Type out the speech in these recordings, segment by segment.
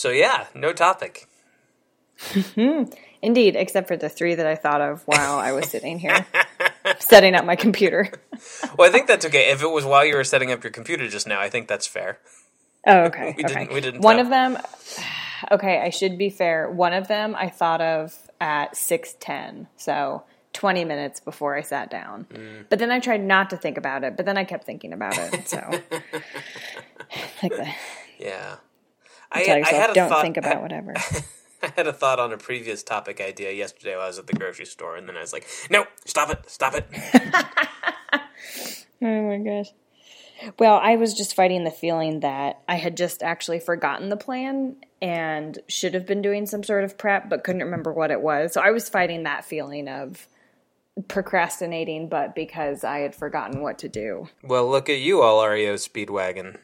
So yeah, no topic. Indeed, except for the three that I thought of while I was sitting here setting up my computer. Well, I think that's okay. If it was while you were setting up your computer just now, I think that's fair. Oh, okay. We okay. didn't- we didn't One tell. of them. Okay, I should be fair. One of them I thought of at six ten, so twenty minutes before I sat down. Mm. But then I tried not to think about it. But then I kept thinking about it. So, like the Yeah. I, tell I yourself, had a don't thought, think about whatever. I had a thought on a previous topic idea yesterday while I was at the grocery store, and then I was like, "No, stop it, stop it." Oh my gosh. Well, I was just fighting the feeling that I had just actually forgotten the plan and should have been doing some sort of prep, but couldn't remember what it was. So I was fighting that feeling of procrastinating, but because I had forgotten what to do. well, look at you, all REO Speedwagon.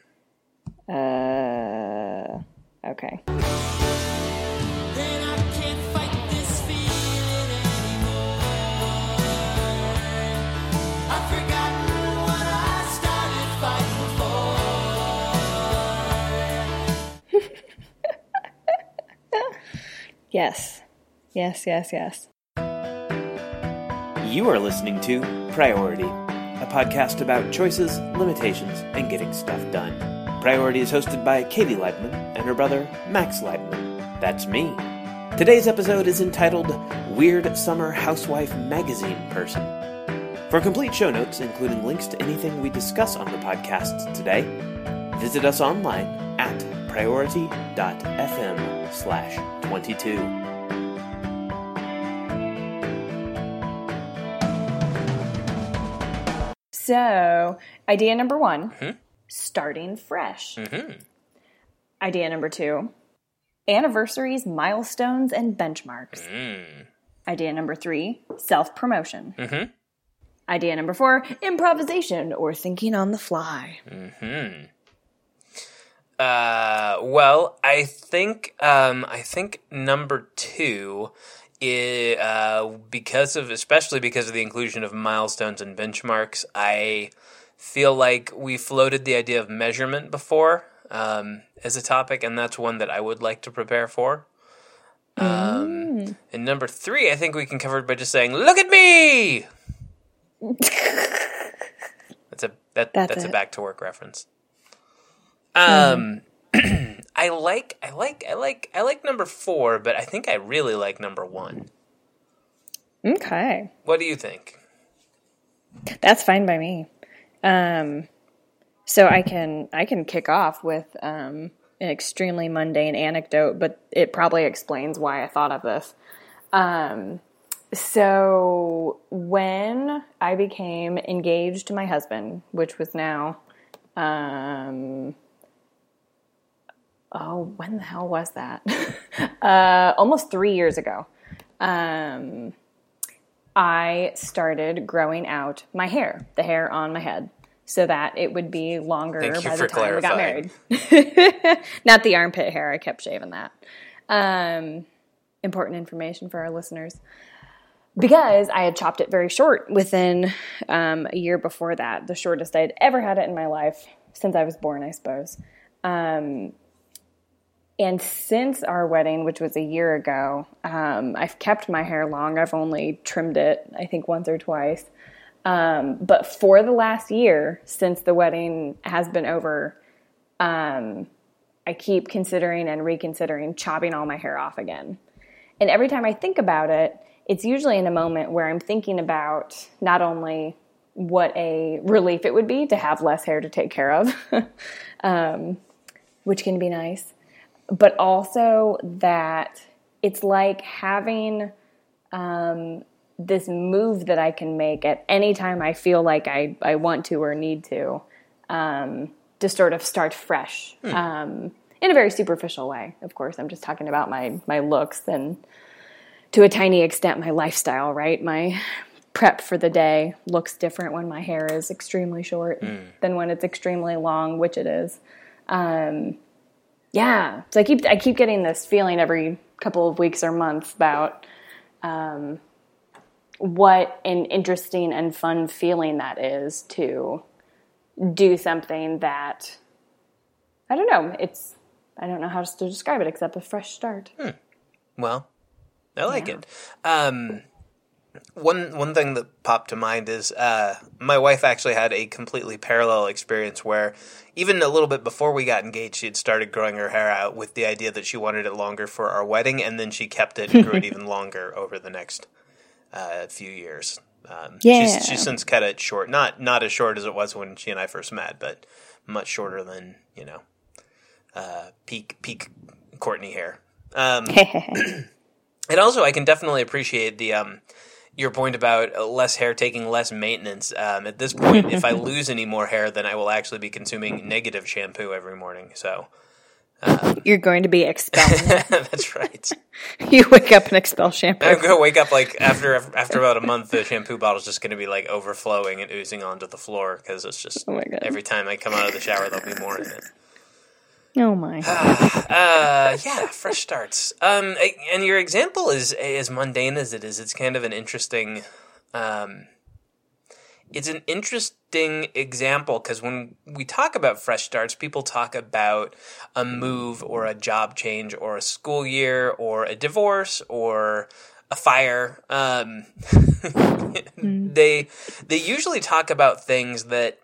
Uh, okay. Then I can't fight this feeling anymore. I've forgotten what I started fighting Yes. Yes, yes, yes. You are listening to Priority, a podcast about choices, limitations, and getting stuff done. Priority is hosted by Katie Leibman and her brother, Max Leibman. That's me. Today's episode is entitled Weird Summer Housewife Magazine Person. For complete show notes, including links to anything we discuss on the podcast today, visit us online at priority.fm slash 22. So, idea number one mm-hmm. starting fresh. Mm-hmm. Idea number two anniversaries, milestones, and benchmarks. Idea number three self promotion. Idea number four improvisation or thinking on the fly. Hmm. Uh, well, I think um, I think number two, i uh, because of especially because of the inclusion of milestones and benchmarks, I feel like we floated the idea of measurement before um, as a topic, and that's one that I would like to prepare for. Um, And number three, I think we can cover it by just saying, "Look at me." that's a that, That's that's, a back to work reference. Um, I like, I like, I like, I like number four, but I think I really like number one. Okay. What do you think? That's fine by me. Um, so I can I can kick off with um, an extremely mundane anecdote, but it probably explains why I thought of this. Um, so when I became engaged to my husband, which was now, um, oh, when the hell was that? uh, almost three years ago. Um, I started growing out my hair, the hair on my head, so that it would be longer Thank by the time we got married. Not the armpit hair. I kept shaving that. Um, important information for our listeners. Because I had chopped it very short within um, a year before that, the shortest I'd ever had it in my life since I was born, I suppose. Um, and since our wedding, which was a year ago, um, I've kept my hair long. I've only trimmed it, I think, once or twice. Um, but for the last year, since the wedding has been over, um, I keep considering and reconsidering chopping all my hair off again. And every time I think about it, it's usually in a moment where I'm thinking about not only what a relief it would be to have less hair to take care of, um, which can be nice, but also that it's like having um, this move that I can make at any time I feel like I, I want to or need to, um, to sort of start fresh um, in a very superficial way. Of course, I'm just talking about my, my looks and to a tiny extent my lifestyle, right? My prep for the day looks different when my hair is extremely short than when it's extremely long, which it is. Um, yeah, so I keep I keep getting this feeling every couple of weeks or months about um, what an interesting and fun feeling that is to do something that I don't know. It's I don't know how to describe it except a fresh start. Well, I like it. Um, one one thing that popped to mind is uh, my wife actually had a completely parallel experience where even a little bit before we got engaged, she had started growing her hair out with the idea that she wanted it longer for our wedding, and then she kept it and grew it even longer over the next uh, few years. Um, Yeah. she's, she's since cut it short, not not as short as it was when she and I first met, but much shorter than you know uh, peak peak Courtney hair. Um, and also, I can definitely appreciate the um, your point about less hair taking less maintenance. Um, at this point, if I lose any more hair, then I will actually be consuming negative shampoo every morning. So You're going to be expelled. that's right. you wake up and expel shampoo. I'm gonna wake up like after after about a month, the shampoo bottle's just gonna be like overflowing and oozing onto the floor because it's just Oh my God. every time I come out of the shower, there'll be more in it. Oh my. Uh, yeah, fresh starts. Um, and your example is as mundane as it is. It's kind of an interesting. Um, it's an interesting example because when we talk about fresh starts, people talk about a move or a job change or a school year or a divorce or a fire. Um, they they usually talk about things that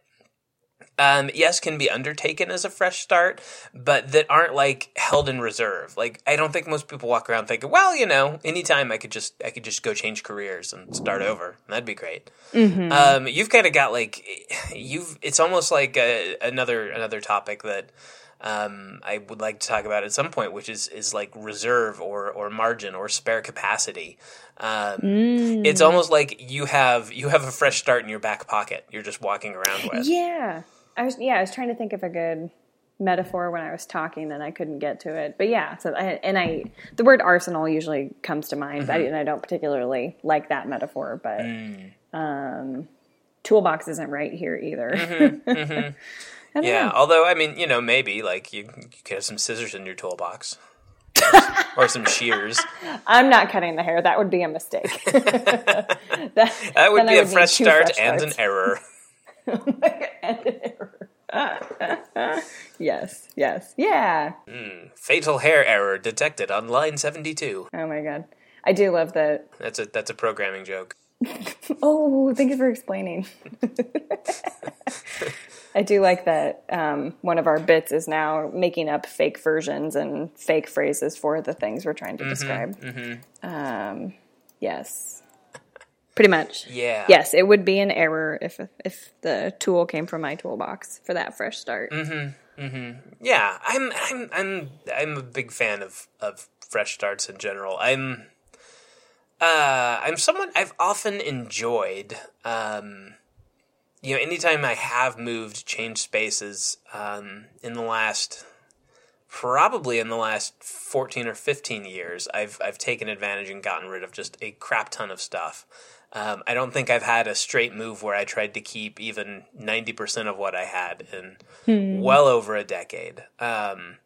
um, yes, can be undertaken as a fresh start, but that aren't like held in reserve. Like I don't think most people walk around thinking, well, you know, anytime I could just I could just go change careers and start over. That'd be great. Um, you've kind of got like you've. It's almost like a, another another topic that. Um, I would like to talk about at some point, which is, is like reserve or, or margin or spare capacity. Um, It's almost like you have you have a fresh start in your back pocket. You're just walking around with. Yeah. I was yeah, I was trying to think of a good metaphor when I was talking and I couldn't get to it. But yeah, so I, and I the word arsenal usually comes to mind, but I, mm-hmm. and I don't particularly like that metaphor, but mm. um toolbox isn't right here either. Mm-hmm, mm-hmm. I don't Yeah, know. although I mean, you know, maybe like you, you could have some scissors in your toolbox, or some shears. I'm not cutting the hair. That would be a mistake. that, That would be I a fresh start fresh and an error. Yes, yes, yeah. Fatal hair error detected on line seventy-two. Oh my god, I do love that. That's a that's a programming joke. Oh, thank you for explaining. I do like that um, one of our bits is now making up fake versions and fake phrases for the things we're trying to describe. Um, yes, pretty much. Yeah. Yes, it would be an error if if the tool came from my toolbox for that fresh start. Mm-hmm. Mm-hmm. Yeah, I'm I'm I'm I'm a big fan of of fresh starts in general. I'm uh I'm someone I've often enjoyed um you know anytime I have moved changed spaces um in the last probably in the last 14 or 15 years I've I've taken advantage and gotten rid of just a crap ton of stuff. Um, I don't think I've had a straight move where I tried to keep even 90% of what I had in well over a decade. Um,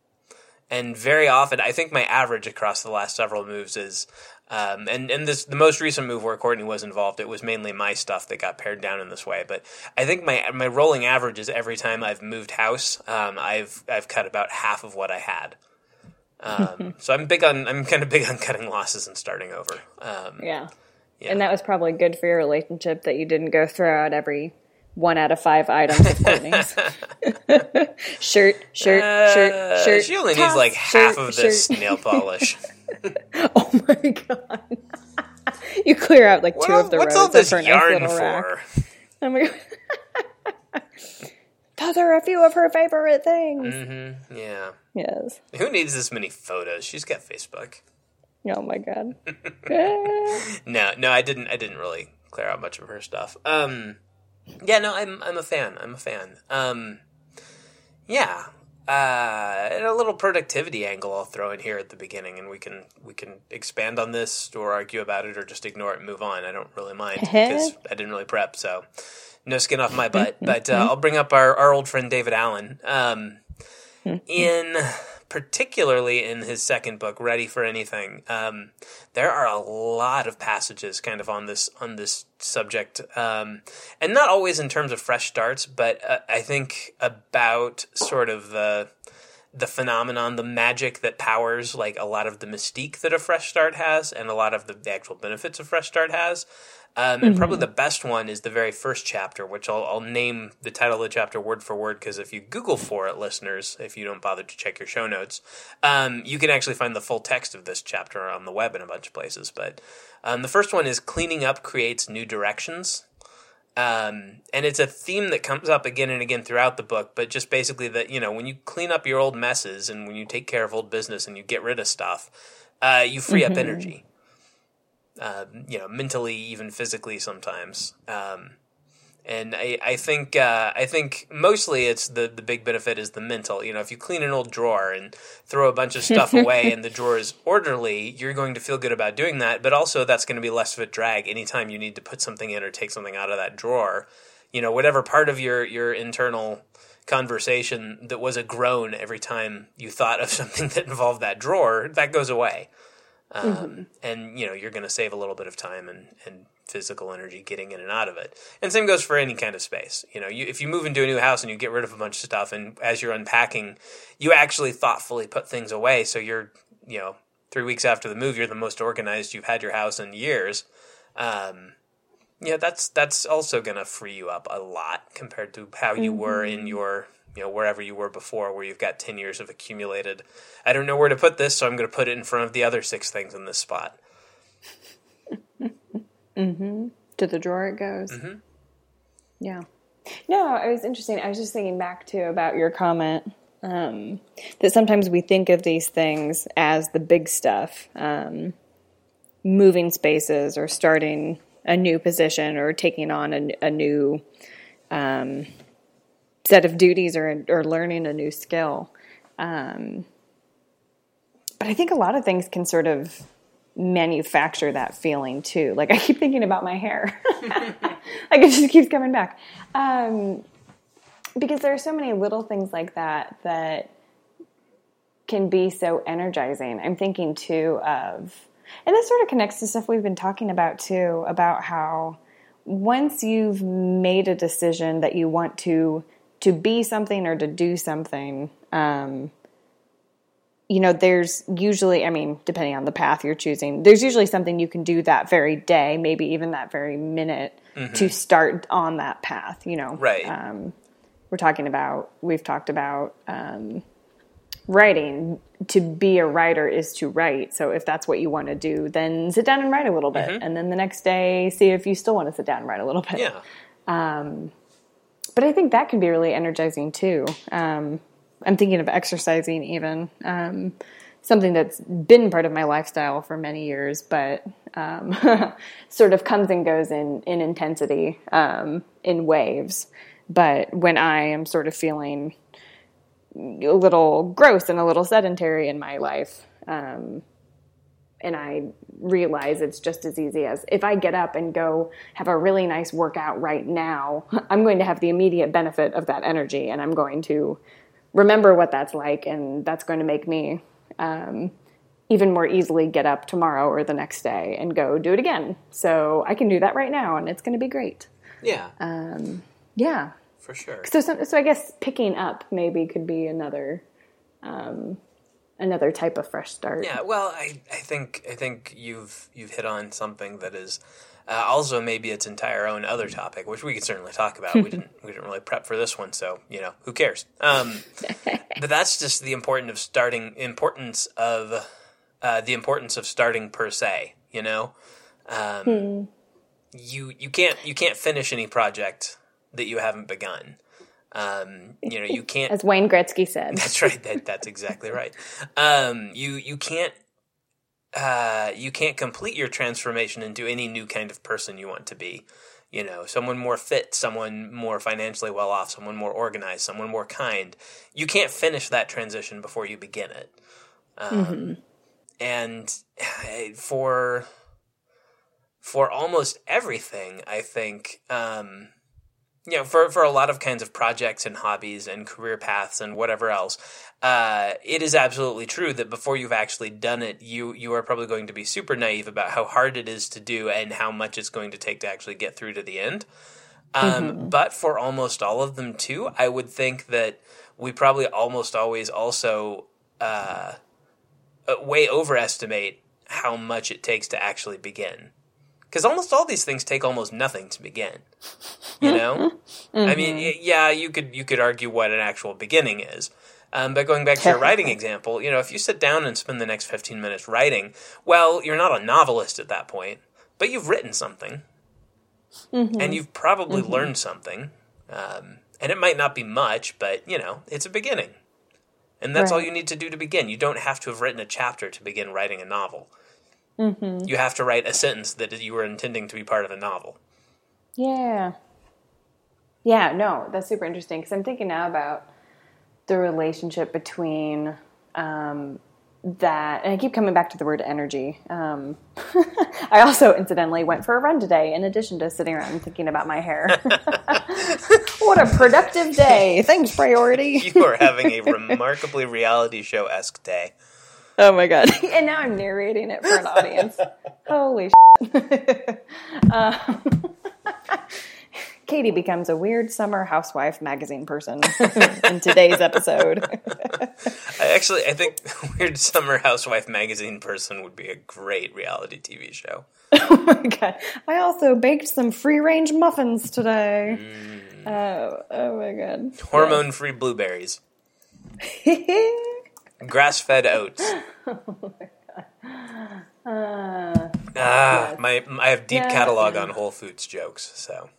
and very often, I think my average across the last several moves is, um, and and this the most recent move where Courtney was involved, it was mainly my stuff that got pared down in this way. But I think my my rolling average is every time I've moved house, um, I've I've cut about half of what I had. Um, so I'm big on I'm kind of big on cutting losses and starting over. Um, Yeah. Yeah. And that was probably good for your relationship that you didn't go throw out every one out of five items of Courtney's. shirt, shirt, uh, shirt, shirt. She only needs like half shirt, of this shirt. nail polish. Oh my god. you clear out like two of the what's rows all this yarn little rack. for? Oh my god. Those are a few of her favorite things. Mm-hmm. Yeah. Yes. Who needs this many photos? She's got Facebook. Oh my god. No, no, I didn't. I didn't really clear out much of her stuff. Um, yeah, no, I'm I'm a fan. I'm a fan. Um, yeah, uh, and a little productivity angle I'll throw in here at the beginning, and we can we can expand on this or argue about it or just ignore it and move on. I don't really mind because I didn't really prep, so no skin off my butt. But uh, I'll bring up our our old friend David Allen. Um, in particularly in his second book ready for anything um, there are a lot of passages kind of on this on this subject. Um, and not always in terms of fresh starts but uh, i think about sort of the the phenomenon, the magic that powers like a lot of the mystique that a fresh start has, and a lot of the, actual benefits a fresh start has. Um, and probably the best one is the very first chapter, which I'll, I'll name the title of the chapter word for word because if you Google for it, listeners, if you don't bother to check your show notes, um, you can actually find the full text of this chapter on the web in a bunch of places. But um, the first one is cleaning up creates new directions. Um, and it's a theme that comes up again and again throughout the book, but just basically that, you know, when you clean up your old messes and when you take care of old business and you get rid of stuff, uh, you free up energy. Uh, you know, mentally, even physically sometimes. Um, and I, I think uh, I think mostly it's the the big benefit is the mental. You know, if you clean an old drawer and throw a bunch of stuff away and the drawer is orderly, you're going to feel good about doing that. But also, that's going to be less of a drag anytime you need to put something in or take something out of that drawer. You know, whatever part of your your internal conversation that was a groan every time you thought of something that involved that drawer, that goes away. Um, And you know, you're going to save a little bit of time and and physical energy getting in and out of it. And same goes for any kind of space. You know, you, if you move into a new house and you get rid of a bunch of stuff, and as you're unpacking, you actually thoughtfully put things away. So you're, you know, three weeks after the move, you're the most organized you've had your house in years. Um, yeah, that's that's also going to free you up a lot compared to how you were in your you know wherever you were before, where you've got ten years of accumulated. I don't know where to put this, so I'm going to put it in front of the other six things in this spot. To the drawer it goes. Yeah. No, it was interesting. I was just thinking back too about your comment um, that sometimes we think of these things as the big stuff, um, moving spaces or starting a new position or taking on a, a new um, set of duties or, or learning a new skill. Um, but I think a lot of things can sort of manufacture that feeling too. Like I keep thinking about my hair. like it just keeps coming back. Um, because there are so many little things like that that can be so energizing. I'm thinking too of, and this sort of connects to stuff we've been talking about too, about how once you've made a decision that you want to to be something or to do something, um, you know, there's usually, I mean, depending on the path you're choosing, there's usually something you can do that very day, maybe even that very minute to start on that path, you know. Right. Um, we're talking about, we've talked about um, writing. To be a writer is to write. So if that's what you want to do, then sit down and write a little bit. And then the next day, see if you still want to sit down and write a little bit Yeah. Um, but I think that can be really energizing too. Um, I'm thinking of exercising, even um, something that's been part of my lifestyle for many years, but um, sort of comes and goes in in intensity, um, in waves. But when I am sort of feeling a little gross and a little sedentary in my life, um, and I realize it's just as easy as if I get up and go have a really nice workout right now, I'm going to have the immediate benefit of that energy and I'm going to remember what that's like and that's going to make me um, even more easily get up tomorrow or the next day and go do it again. So I can do that right now and it's going to be great. Yeah. Yeah. for sure. So, so, so I guess picking up maybe could be another, um, another type of fresh start. Yeah, well, I, I think I think you've you've hit on something that is uh, also maybe its entire own other topic, which we could certainly talk about. we didn't we didn't really prep for this one, so you know who cares. Um, but that's just the importance of starting importance of uh, the importance of starting per se. You know, um, you you can't you can't finish any project that you haven't begun. Um, you know, you can't As Wayne Gretzky said. that's right. That, that's exactly right. Um, you you can't uh, you can't complete your transformation into any new kind of person you want to be. You know, someone more fit, someone more financially well off, someone more organized, someone more kind. You can't finish that transition before you begin it. Um, And eh, for for almost everything, I think. Um, you know, for, for a lot of kinds of projects and hobbies and career paths and whatever else, uh, it is absolutely true that before you've actually done it, you you are probably going to be super naive about how hard it is to do and how much it's going to take to actually get through to the end. Um, But for almost all of them too, I would think that we probably almost always also uh, uh, way overestimate how much it takes to actually begin. Because almost all these things take almost nothing to begin. You know, I mean, y- yeah, you could you could argue what an actual beginning is. Um, but going back to your writing example, you know, if you sit down and spend the next fifteen minutes writing, well, you're not a novelist at that point, but you've written something, and you've probably learned something. Um, and it might not be much, but you know, it's a beginning. And that's all you need to do to begin. You don't have to have written a chapter to begin writing a novel. You have to write a sentence that you were intending to be part of a novel. Yeah. Yeah, no, that's super interesting because I'm thinking now about the relationship between um, that, and I keep coming back to the word energy. Um, I also, incidentally, went for a run today in addition to sitting around and thinking about my hair. what a productive day. Thanks, Priority. You are having a remarkably reality show esque day. Oh my God. and now I'm narrating it for an audience. Holy shit. um, Katie becomes a weird summer housewife magazine person in today's episode. I actually, I think Weird Summer Housewife magazine person would be a great reality TV show. oh my God. I also baked some free range muffins today. Oh, oh my God. Hormone free blueberries, grass fed oats. ah, my I have deep Yeah, catalog yeah. on Whole Foods jokes. So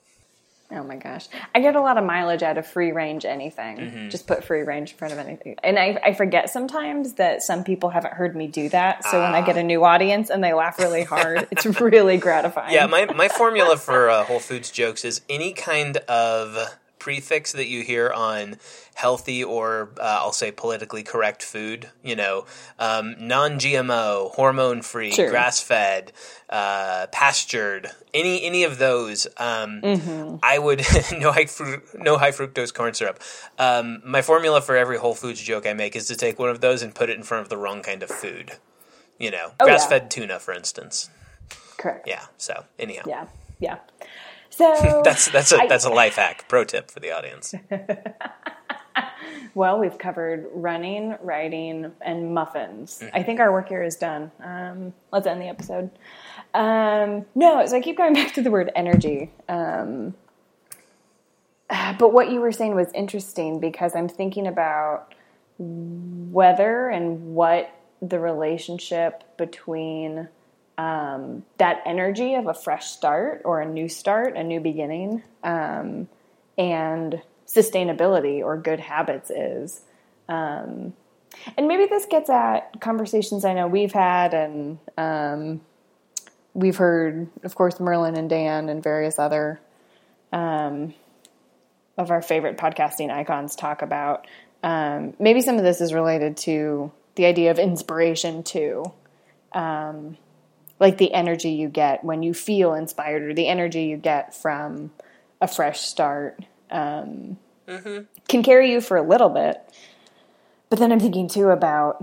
Oh my gosh. I get a lot of mileage out of free range anything. Just put free range in front of anything. And I, I forget sometimes that some people haven't heard me do that. So when I get a new audience and they laugh really hard, it's really gratifying. yeah, my my formula for uh, Whole Foods jokes is any kind of prefix that you hear on healthy or uh, I'll say politically correct food. You know, um, non-GMO, hormone-free, Sure. grass-fed, uh, pastured. Any any of those, um, Mm-hmm. I would no high fru- no high fructose corn syrup. Um, my formula for every Whole Foods joke I make is to take one of those and put it in front of the wrong kind of food. You know, Oh, grass-fed tuna, for instance. Correct. Yeah. So anyhow. Yeah. Yeah. So That's that's a I- that's a life hack. Pro tip for the audience. well, we've covered running, writing, and muffins. Mm-hmm. I think our work here is done. Um, let's end the episode. Um, no, so I keep going back to the word energy. Um, but what you were saying was interesting because I'm thinking about whether and what the relationship between um, that energy of a fresh start or a new start, a new beginning, um, and sustainability or good habits is. Um, and maybe this gets at conversations I know we've had, and um, we've heard, of course, Merlin and Dan and various other um, of our favorite podcasting icons talk about. Um, maybe some of this is related to the idea of inspiration too. Um, like the energy you get when you feel inspired, or the energy you get from a fresh start, um, can carry you for a little bit. But then I'm thinking too about,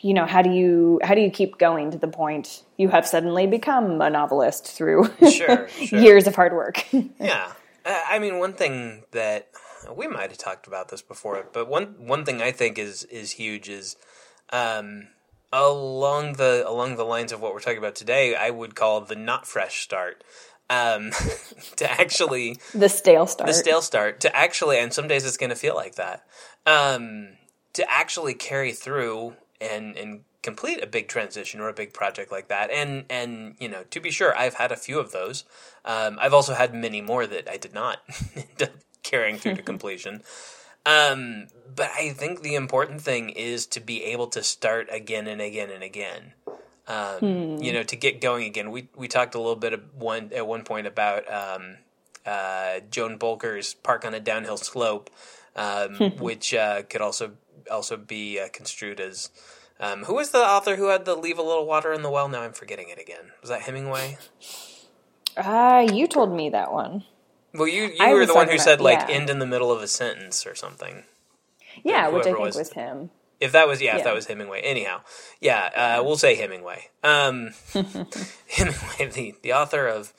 you know, how do you how do you keep going to the point you have suddenly become a novelist through Sure, sure. years of hard work? Yeah. I mean, one thing that we might have talked about this before, but one one thing I think is is huge is um, along the along the lines of what we're talking about today. I would call the not fresh start. Um, to actually the stale start. the stale start to actually and some days it's going to feel like that um, to actually carry through and and complete a big transition or a big project like that and and you know to be sure i've had a few of those um, i've also had many more that i did not end up carrying through to completion um, but i think the important thing is to be able to start again and again and again um, you know to get going again we we talked a little bit of one at one point about um, uh, Joan Bolker's Park on a Downhill Slope, um, which uh, could also also be uh, construed as um, who was the author who had the "Leave a little water in the well"? Now I'm forgetting it again. Was that Hemingway? Ah, you told me that one. Well, you you I were the one who talking said about- like yeah. end in the middle of a sentence or something. Yeah, which I think was- was him. If that was yeah, if that was Hemingway. Anyhow, yeah, uh, we'll say Hemingway. Um, Hemingway, the the author of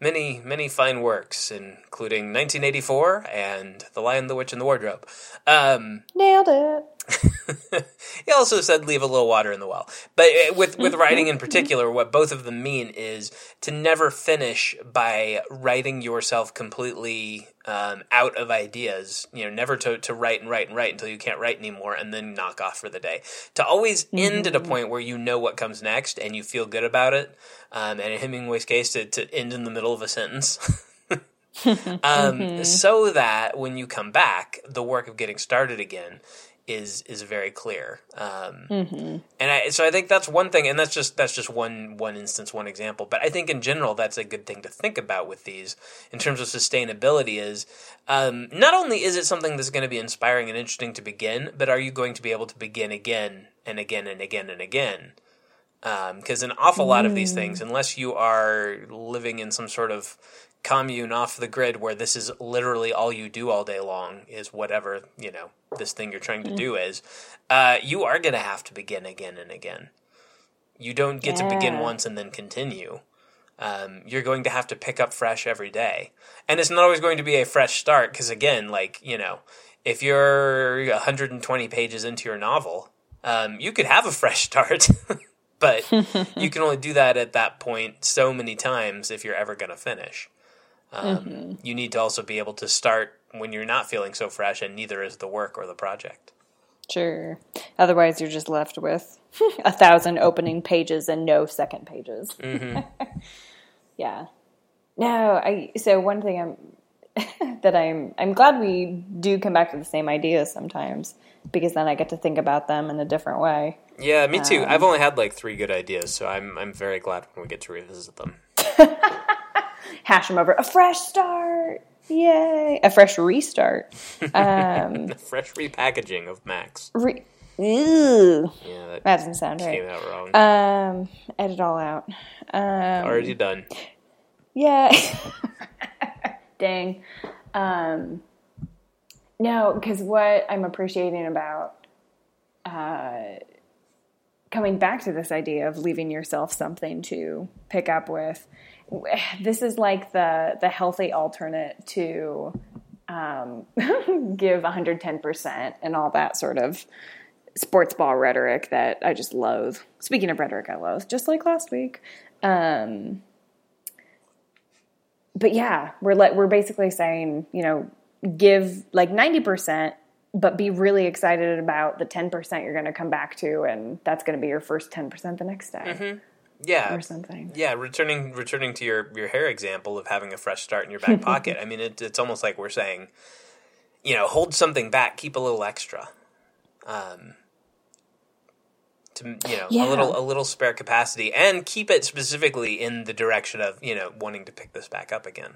many many fine works, including 1984 and The Lion, the Witch, and the Wardrobe. Um, Nailed it. he also said leave a little water in the well. But uh, with with writing in particular, what both of them mean is to never finish by writing yourself completely um, out of ideas. You know, never to, to write and write and write until you can't write anymore, and then knock off for the day. To always end at a point where you know what comes next and you feel good about it. Um, and in Hemingway's case, to, to end in the middle of a sentence. um, so that when you come back, the work of getting started again is is very clear. Um, And I, so I think that's one thing, and that's just that's just one one instance, one example. But I think in general, that's a good thing to think about with these in terms of sustainability. Is um, not only is it something that's going to be inspiring and interesting to begin, but are you going to be able to begin again and again and again and again? Because an awful lot of these things, unless you are living in some sort of commune off the grid where this is literally all you do all day long is whatever you know this thing you're trying to do is, uh, you are going to have to begin again and again. You don't get to begin once and then continue. Um, you're going to have to pick up fresh every day, and it's not always going to be a fresh start because again, like you know, if you're 120 pages into your novel, um, you could have a fresh start. But you can only do that at that point so many times if you're ever going to finish. Um, You need to also be able to start when you're not feeling so fresh, and neither is the work or the project. Sure. Otherwise, you're just left with a thousand opening pages and no second pages. yeah. No, I. So one thing I'm that I'm I'm glad we do come back to the same ideas sometimes because then I get to think about them in a different way. Yeah, me too. I've only had like three good ideas, so I'm I'm very glad when we get to revisit them. Hash them over. A fresh start. Yay! A fresh restart. The fresh repackaging of Max. Re- Ew. Yeah, that That doesn't sound came right. out wrong. Um, edit all out. Um, Already done. Yeah. Dang. Um, no, because what I'm appreciating about uh, coming back to this idea of leaving yourself something to pick up with, this is like the the healthy alternate to um, give 110% and all that sort of sports ball rhetoric that I just loathe. Speaking of rhetoric, I loathe, just like last week. Um, but yeah, we're we're basically saying, you know, give like 90%, but be really excited about the 10% you're going to come back to and that's going to be your first 10% the next day Yeah, or something. yeah. Returning returning to your your hair example of having a fresh start in your back pocket. I mean, it, it's almost like we're saying, you know, hold something back, keep a little extra. Um, to you know, Yeah. a little a little spare capacity, and keep it specifically in the direction of you know wanting to pick this back up again.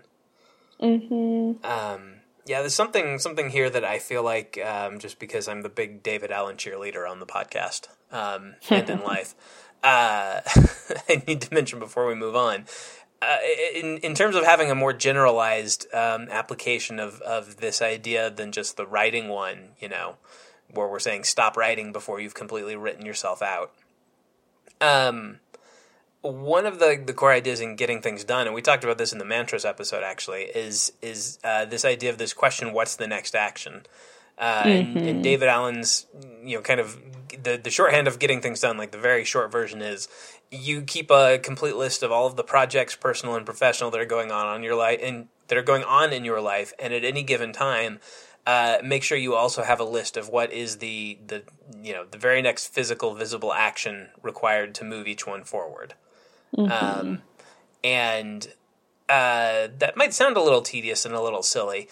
Mm-hmm. Um, yeah, there's something something here that I feel like um, just because I'm the big David Allen cheerleader on the podcast um, and in life, uh, I need to mention before we move on. Uh, in in terms of having a more generalized um, application of, of this idea than just the writing one, you know, where we're saying stop writing before you've completely written yourself out. Um, one of the, the core ideas in getting things done, and we talked about this in the mantras episode actually, is is uh, this idea of this question: What's the next action? Uh, and, and David Allen's, you know, kind of the the shorthand of getting things done, like the very short version is, you keep a complete list of all of the projects, personal and professional, that are going on on your life and that are going on in your life, and at any given time, uh, make sure you also have a list of what is the the you know the very next physical visible action required to move each one forward. Um, and uh, that might sound a little tedious and a little silly.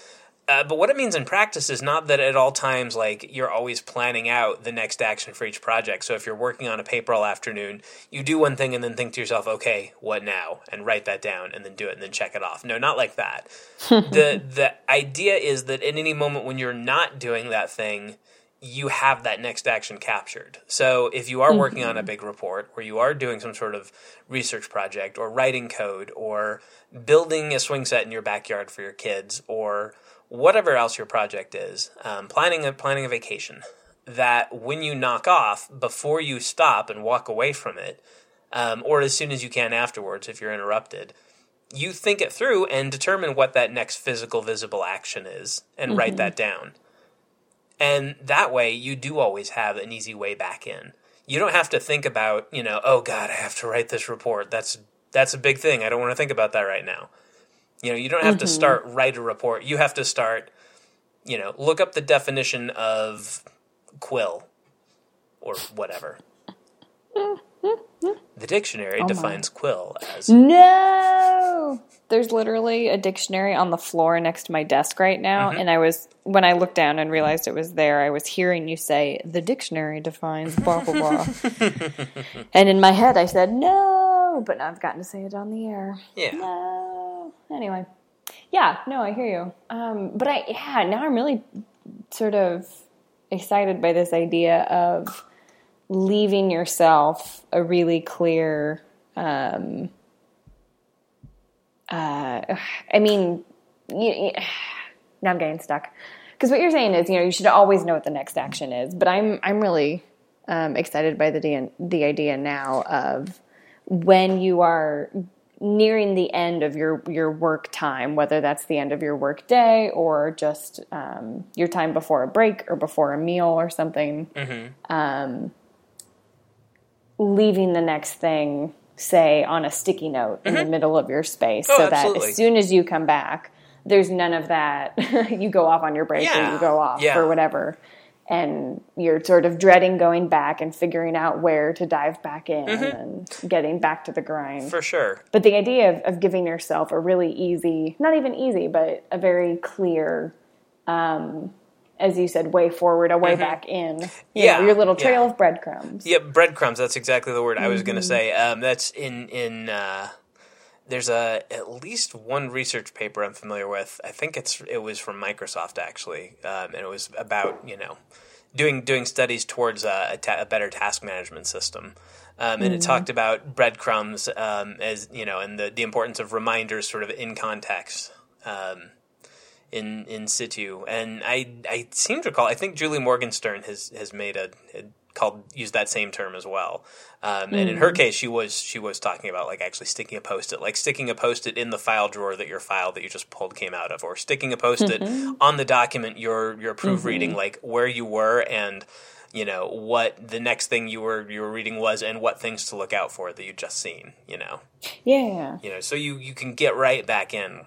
Uh, but what it means in practice is not that at all times, like you're always planning out the next action for each project. So if you're working on a paper all afternoon, you do one thing and then think to yourself, okay, what now? And write that down and then do it and then check it off. No, not like that. the The idea is that at any moment when you're not doing that thing, you have that next action captured. So if you are working on a big report or you are doing some sort of research project or writing code or building a swing set in your backyard for your kids or whatever else your project is, um, planning a planning a vacation, that when you knock off, before you stop and walk away from it, um, or as soon as you can afterwards if you're interrupted, you think it through and determine what that next physical visible action is and write that down. And that way you do always have an easy way back in. You don't have to think about, you know, oh god, I have to write this report. That's that's a big thing. I don't want to think about that right now. You know, you don't have to mm-hmm. start write a report. You have to start, you know, look up the definition of quill or whatever. The dictionary defines quill as No, there's literally a dictionary on the floor next to my desk right now, Mm-hmm. and I was when I looked down and realized it was there. I was hearing you say the dictionary defines blah blah blah, and in my head I said no, but now I've gotten to say it on the air. yeah. No. Anyway, yeah, no, I hear you. Um, but I, yeah, now I'm really sort of excited by this idea of leaving yourself a really clear. Um, uh, I mean, you, now I'm getting stuck because what you're saying is, you know, you should always know what the next action is. But I'm, I'm really um, excited by the the the idea now of when you are nearing the end of your your work time, whether that's the end of your work day or just um, your time before a break or before a meal or something, um, leaving the next thing, say on a sticky note in the middle of your space, Oh, so that as soon as you come back, there's none of that. you go off on your break or you go off Yeah. or whatever. And you're sort of dreading going back and figuring out where to dive back in and getting back to the grind. For sure. But the idea of, of giving yourself a really easy, not even easy, but a very clear, um, as you said, way forward, a way back in. You Yeah, know, your little trail yeah. of breadcrumbs. Yeah, breadcrumbs. That's exactly the word I was Mm-hmm. going to say. Um, that's in in. Uh, there's a at least one research paper I'm familiar with. I think it's it was from Microsoft actually, um, and it was about you know doing doing studies towards a, a, ta- a better task management system. Um, and it talked about breadcrumbs um, as you know, and the, the importance of reminders, sort of in context. Um, in in situ. And I I seem to recall I think Julie Morgenstern has has made a called used that same term as well. Um, and in her hmm. case, she was she was talking about like actually sticking a post it, like sticking a post it in the file drawer that your file that you just pulled came out of, or sticking a post it mm-hmm. on the document you're you're proofreading, mm-hmm. like where you were and you know what the next thing you were you were reading was, and what things to look out for that you just seen. You know Yeah. you know so you you can get right back in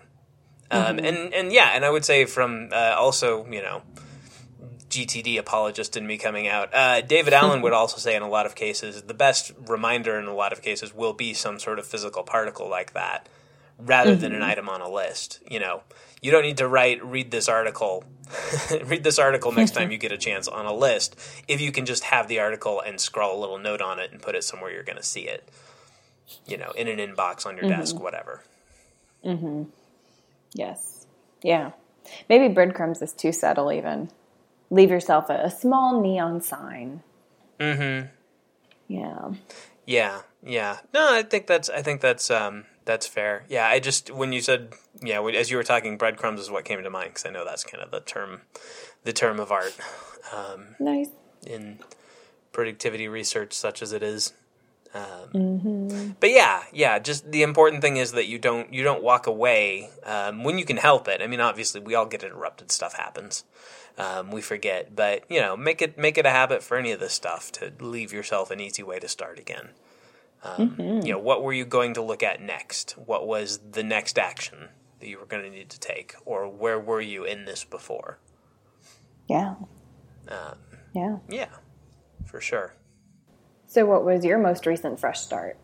um, and and yeah and i would say from uh, also you know gtd apologist in me coming out uh, david allen would also say in a lot of cases the best reminder in a lot of cases will be some sort of physical particle like that rather than an item on a list you know. You don't need to write read this article. Read this article next time you get a chance on a list if you can just have the article and scroll a little note on it and put it somewhere you're going to see it you know, in an inbox on your desk, whatever. Yes. Yeah. Maybe breadcrumbs is too subtle, even. Leave yourself a, a small neon sign. Mm-hmm. Yeah. Yeah, yeah. No, I think that's I think that's um that's fair. Yeah, I just when you said yeah, as you were talking, breadcrumbs is what came to mind because I know that's kind of the term, the term of art um, Nice. in productivity research, such as it is. Um, But yeah, yeah. Just the important thing is that you don't you don't walk away um, when you can help it. I mean, obviously, we all get interrupted. Stuff happens. Um, we forget, but you know, make it make it a habit for any of this stuff to leave yourself an easy way to start again. Um, You know, what were you going to look at next? What was the next action that you were going to need to take, or where were you in this before? Yeah. Um, Yeah. yeah, for sure. So, what was your most recent fresh start?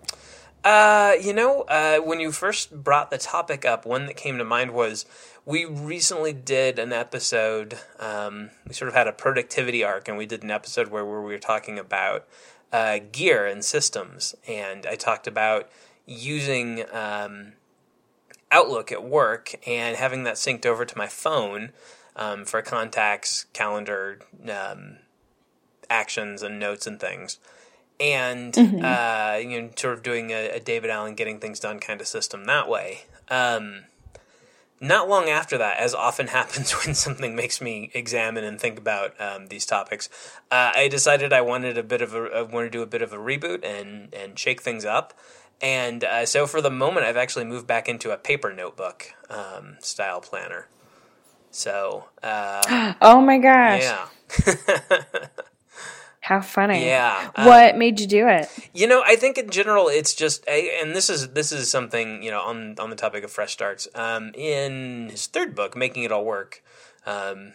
Uh, you know, uh, when you first brought the topic up, one that came to mind was we recently did an episode. Um, we sort of had a productivity arc, and we did an episode where, we were talking about uh, gear and systems, and I talked about using um, Outlook at work and having that synced over to my phone um, for contacts, calendar, um, actions, and notes and things and uh, you know, sort of doing a, a David Allen getting things done kind of system that way. Um, not long after that, as often happens when something makes me examine and think about um, these topics, uh, I decided I wanted a bit of a I wanted to do a bit of a reboot and and shake things up. And uh, so for the moment, I've actually moved back into a paper notebook um, style planner. So uh, Oh my gosh. yeah, How funny. yeah. um, What made you do it? You know, I think in general, it's just, and this is this is something you know on on the topic of fresh starts. Um, in his third book, making it all work. Um,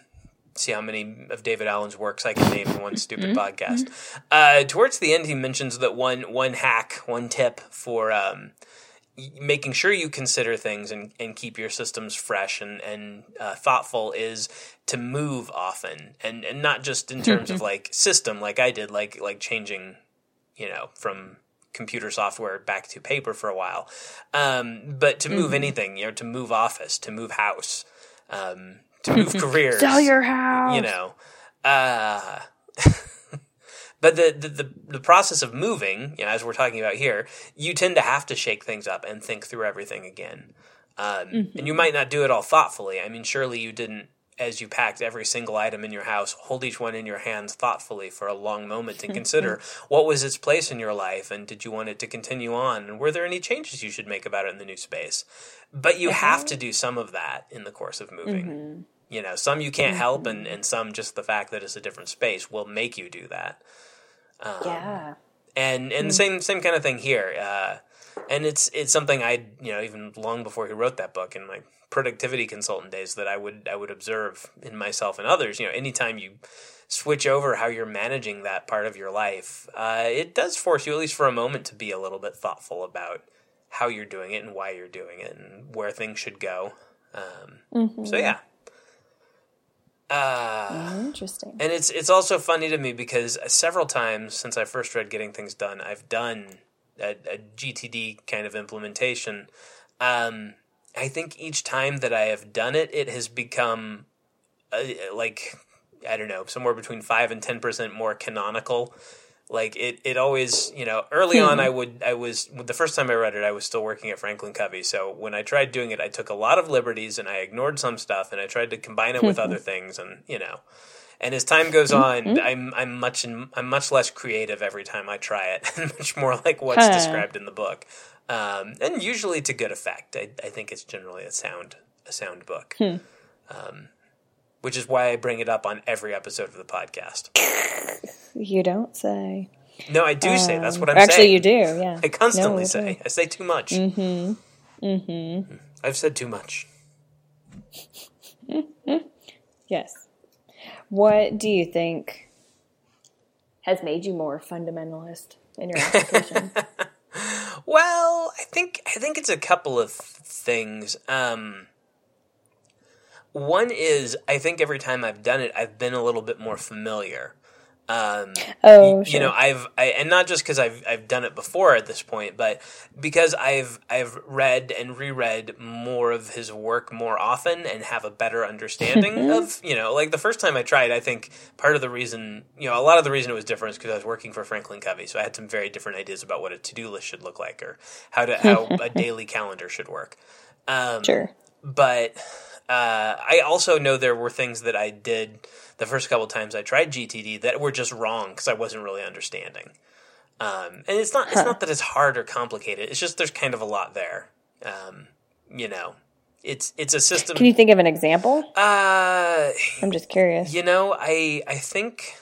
see how many of David Allen's works I can name in one stupid podcast. Uh, towards the end, he mentions that one one hack, one tip for um, making sure you consider things and, and keep your systems fresh and and uh, thoughtful is to move often and and not just in terms of like system like I did like like changing you know from computer software back to paper for a while um, but to move anything you know to move office to move house um, to move careers Sell your house. you know uh, but the, the the the process of moving you know as we're talking about here you tend to have to shake things up and think through everything again. Um, mm-hmm. and you might not do it all thoughtfully. I mean surely you didn't as you packed every single item in your house hold each one in your hands thoughtfully for a long moment to consider what was its place in your life and did you want it to continue on? And were there any changes you should make about it in the new space? But you have to do some of that in the course of moving. Mm-hmm. You know some you can't help and, mm-hmm. and some just the fact that it's a different space will make you do that yeah. and and the same same kind of thing here. Uh, and it's it's something I you know even long before he wrote that book in my productivity consultant days that I would I would observe in myself and others. You know, anytime you switch over how you're managing that part of your life, uh, it does force you at least for a moment to be a little bit thoughtful about how you're doing it and why you're doing it and where things should go. Um, So yeah. Uh, Interesting. and it's it's also funny to me because several times since I first read Getting Things Done, I've done a, a GTD kind of implementation. Um, I think each time that I have done it, it has become uh, like I don't know, somewhere between five and ten percent more canonical. Like it, it always, you know, early on, I would, I was the first time I read it, I was still working at Franklin Covey. So when I tried doing it, I took a lot of liberties and I ignored some stuff, and I tried to combine it with other things, and you know, and as time goes on, I'm I'm much in, I'm much less creative every time I try it, and much more like what's described in the book, um, and usually to good effect. I, I think it's generally a sound a sound book, um, which is why I bring it up on every episode of the podcast. You don't say. No, I do say that's what I'm Actually, saying. you do. Yeah. I constantly No, say I say too much. Mm-hmm. Mm-hmm. I've said too much. Yes. What do you think has made you more fundamentalist in your application? Well, I think I think it's a couple of things. Um, one is I think every time I've done it, I've been a little bit more familiar. Um, oh, you sure. know, I've I, and not just because I've I've done it before at this point, but because I've I've read and reread more of his work more often and have a better understanding of you know, like the first time I tried, I think part of the reason you know a lot of the reason it was different is because I was working for Franklin Covey, so I had some very different ideas about what a to do list should look like or how to how a daily calendar should work. Um, sure. but uh, I also know there were things that I did the first couple times I tried GTD that were just wrong because I wasn't really understanding. Um, and it's not it's not that it's hard or complicated. It's just there's kind of a lot there. Um, you know, it's it's a system. Can you think of an example? uh, I'm just curious. you know, I I think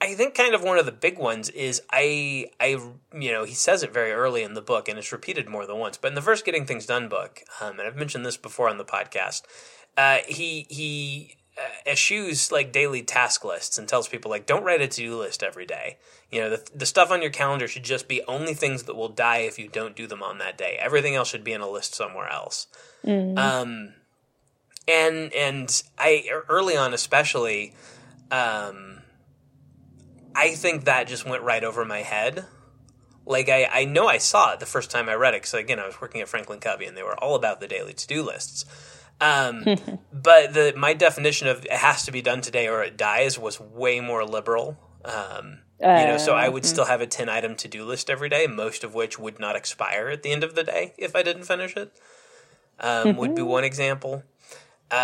I think kind of one of the big ones is I I you know he says it very early in the book and it's repeated more than once. But in the first Getting Things Done book, um, and I've mentioned this before on the podcast, uh, he he uh, eschews like daily task lists and tells people like don't write a to do list every day. You know the the stuff on your calendar should just be only things that will die if you don't do them on that day. Everything else should be in a list somewhere else. Um, and and I early on especially, um, I think that just went right over my head. Like I, I know I saw it the first time I read it because again I was working at Franklin Covey and they were all about the daily to do lists. Um, but the my definition of it has to be done today or it dies was way more liberal. Um, you know, so I would still have a ten item to do list every day, most of which would not expire at the end of the day if I didn't finish it. Um, Would be one example. Uh,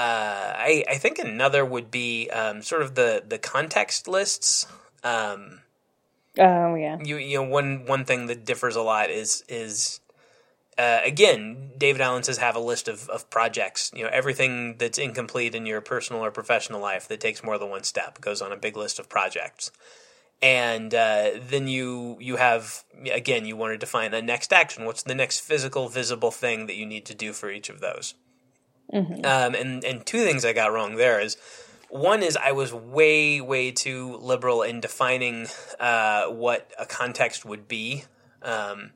I I think another would be um, sort of the the context lists. Um, Oh yeah. you you know one one thing that differs a lot is is uh, again David Allen says have a list of, of projects. You know everything that's incomplete in your personal or professional life that takes more than one step goes on a big list of projects. And uh, then you you have again you want to define a next action. What's the next physical visible thing that you need to do for each of those? Um, and and two things I got wrong there is one is I was way way too liberal in defining uh, what a context would be, um,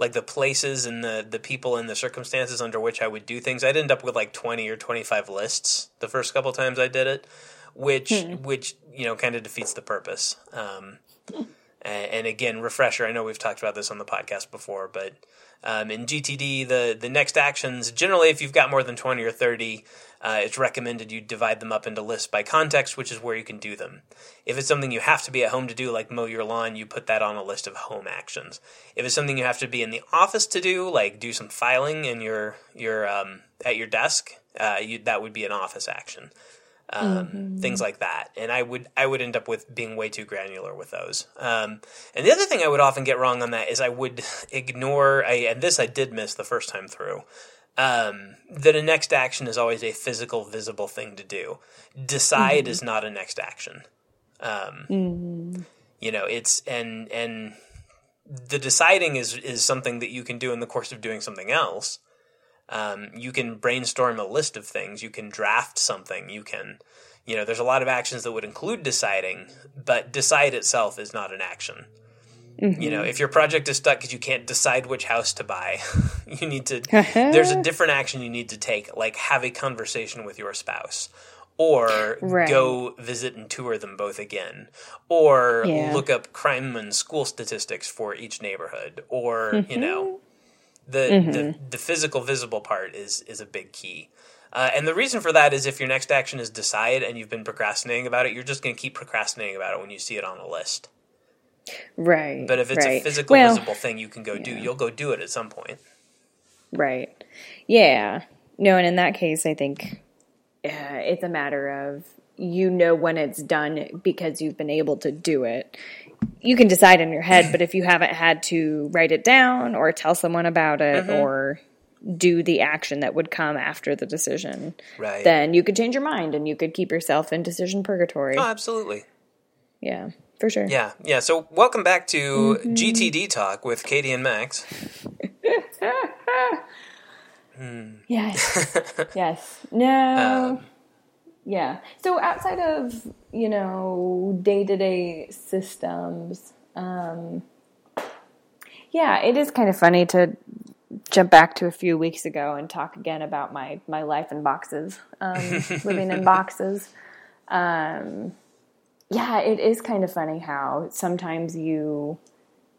like the places and the the people and the circumstances under which I would do things. I'd end up with like twenty or twenty five lists the first couple times I did it, which which you know kind of defeats the purpose. Um, and, and again, refresher. I know we've talked about this on the podcast before, but um, in GTD, the the next actions generally, if you've got more than twenty or thirty, uh, it's recommended you divide them up into lists by context, which is where you can do them. If it's something you have to be at home to do, like mow your lawn, you put that on a list of home actions. If it's something you have to be in the office to do, like do some filing in your your um, at your desk, uh, you, that would be an office action um, things like that. And I would I would end up with being way too granular with those. Um, and the other thing I would often get wrong on that is I would ignore. I, and this I did miss the first time through. Um, that a next action is always a physical, visible thing to do. Decide is not a next action. Um, You know, it's and and the deciding is is something that you can do in the course of doing something else. Um, you can brainstorm a list of things. You can draft something. You can, you know, there's a lot of actions that would include deciding, but decide itself is not an action. You know, mm-hmm. if your project is stuck because you can't decide which house to buy, you need to. Uh-huh. there's a different action you need to take, like have a conversation with your spouse, or Right. go visit and tour them both again, or Yeah. look up crime and school statistics for each neighborhood, or you mm-hmm. know, the, the mm-hmm. the physical visible part is is a big key. Uh, and the reason for that is if your next action is decide and you've been procrastinating about it, you're just going to keep procrastinating about it when you see it on a list. Right. But if it's right. a physical, well, visible thing you can go do, you'll go do it at some point. Right. Yeah. No, and in that case, I think uh, it's a matter of you know when it's done because you've been able to do it. You can decide in your head, but if you haven't had to write it down or tell someone about it Mm-hmm. or do the action that would come after the decision, Right. then you could change your mind and you could keep yourself in decision purgatory. Oh, absolutely. Yeah, for sure. Yeah, yeah. So welcome back to Mm-hmm. GTD Talk with Katie and Max. Yes. yes. No. yeah. So outside of, you know, day to day systems, um, yeah, it is kind of funny to jump back to a few weeks ago and talk again about my, my life in boxes, um, living in boxes. Um, yeah, it is kind of funny how sometimes you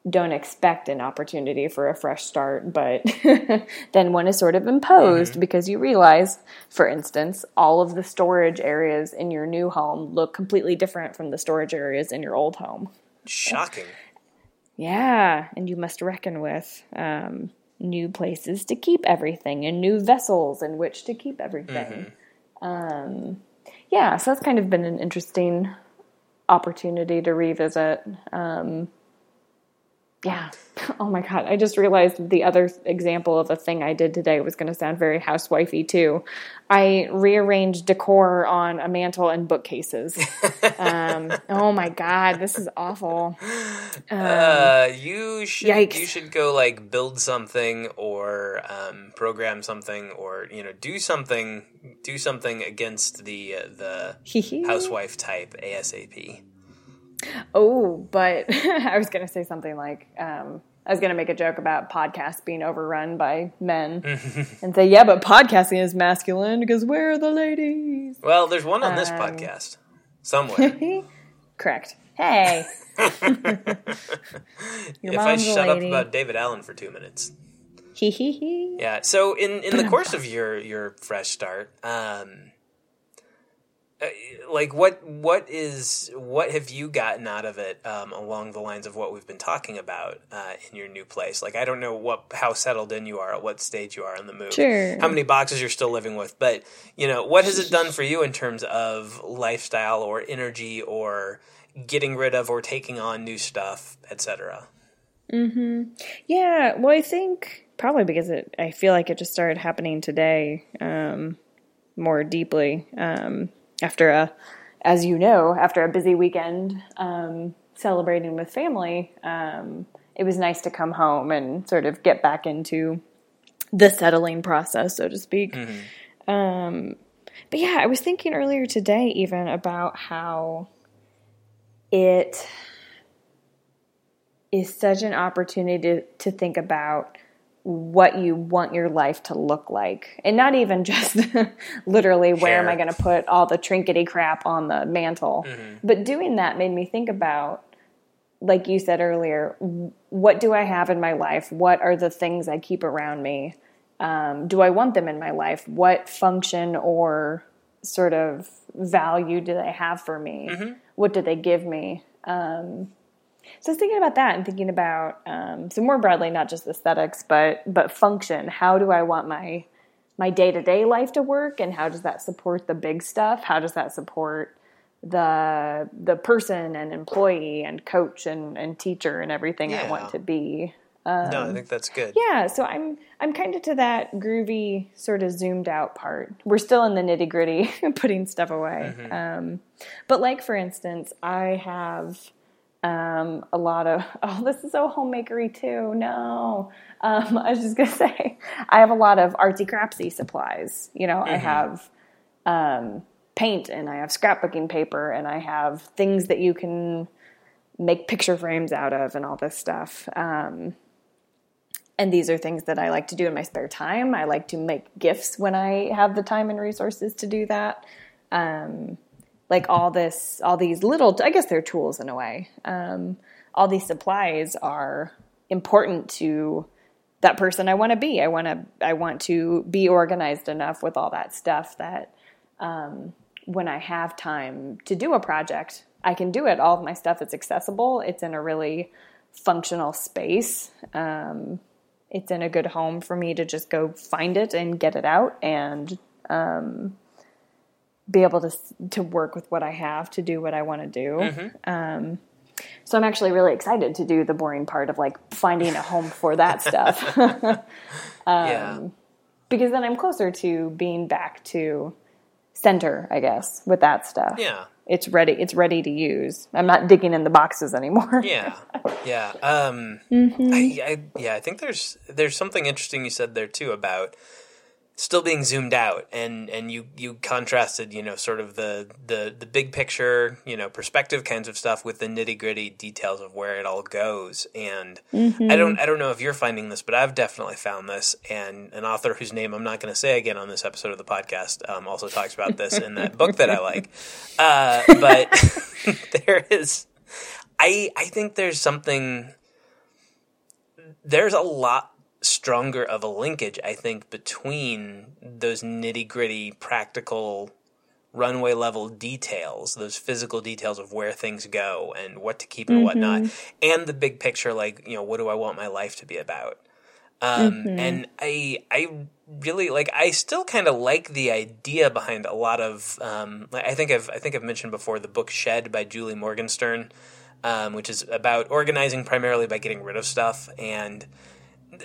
don't expect an opportunity for a fresh start, but then one is sort of imposed because you realize, for instance, all of the storage areas in your new home look completely different from the storage areas in your old home. Shocking. Yeah, and you must reckon with um, new places to keep everything and new vessels in which to keep everything. Um, yeah, so that's kind of been an interesting opportunity to revisit. Um, yeah. Oh my god! I just realized the other example of a thing I did today was going to sound very housewifey too. I rearranged decor on a mantle and bookcases. um, oh my god, this is awful. Uh, you should yikes. you should go like build something or um, program something or you know do something do something against the uh, the housewife type ASAP. Oh, but I was going to say something like, um, I was going to make a joke about podcasts being overrun by men and say, yeah, but podcasting is masculine because where are the ladies? Well, there's one on this Um, podcast somewhere. Correct. Hey. If I shut up about David Allen for two minutes. Hee hee hee. Yeah. So in in the course of your your fresh start, um, like what what is what have you gotten out of it um, along the lines of what we've been talking about uh, in your new place? Like I don't know what how settled in you are, at what stage you are in the move, Sure. how many boxes you're still living with, but you know what has it done for you in terms of lifestyle or energy or getting rid of or taking on new stuff, etc. Hmm. Yeah, well, I think probably because it, I feel like it just started happening today um, more deeply um, after a, as you know, after a busy weekend um, celebrating with family. Um, it was nice to come home and sort of get back into the settling process, so to speak. Um, but yeah, I was thinking earlier today even about how it is such an opportunity to, to think about what you want your life to look like. And not even just literally where am I going to put all the trinkety crap on the mantle. But doing that made me think about, like you said earlier, what do I have in my life? What are the things I keep around me? Um, do I want them in my life? What function or sort of value do they have for me? What do they give me? Um, so I was thinking about that and thinking about um, so more broadly, not just aesthetics, but but function. How do I want my my day to day life to work, and how does that support the big stuff? How does that support the the person and employee and coach and, and teacher and everything I want to be? no, I think that's good. Yeah, so I'm I'm kind of to that groovy sort of zoomed out part. We're still in the nitty gritty, putting stuff away. Um, but like for instance, I have um, a lot of oh, this is so homemakery too. No, um, I was just gonna say I have a lot of artsy craftsy supplies. You know, I have um, paint and I have scrapbooking paper and I have things that you can make picture frames out of and all this stuff. Um, and these are things that I like to do in my spare time. I like to make gifts when I have the time and resources to do that. Like all this, all these little, I guess they're tools in a way. Um, all these supplies are important to that person I want to be. I want to, I want to be organized enough with all that stuff that um, when I have time to do a project, I can do it. All of my stuff is accessible. It's in a really functional space. Um, it's in a good home for me to just go find it and get it out and um, be able to to work with what I have to do what I want to do. Um, so I'm actually really excited to do the boring part of like finding a home for that stuff yeah. because then I'm closer to being back to center, I guess, with that stuff. Yeah. It's ready. It's ready to use. I'm not digging in the boxes anymore. Yeah, yeah, um, Mm-hmm. I, I, yeah. I think there's there's something interesting you said there too about still being zoomed out, and and you you contrasted, you know, sort of the the the big picture, you know, perspective kinds of stuff with the nitty gritty details of where it all goes. And Mm-hmm. I don't I don't know if you're finding this, but I've definitely found this. And an author whose name I'm not going to say again on this episode of the podcast um, also talks about this in that book that I like. Uh, but there is. I I think there's something there's a lot stronger of a linkage I think between those nitty gritty practical runway level details, those physical details of where things go and what to keep and whatnot, and the big picture, like you know, what do I want my life to be about? Um, And I I really like I still kind of like the idea behind a lot of um, I think I've I think I've mentioned before the book Shed by Julie Morgenstern, um, which is about organizing primarily by getting rid of stuff and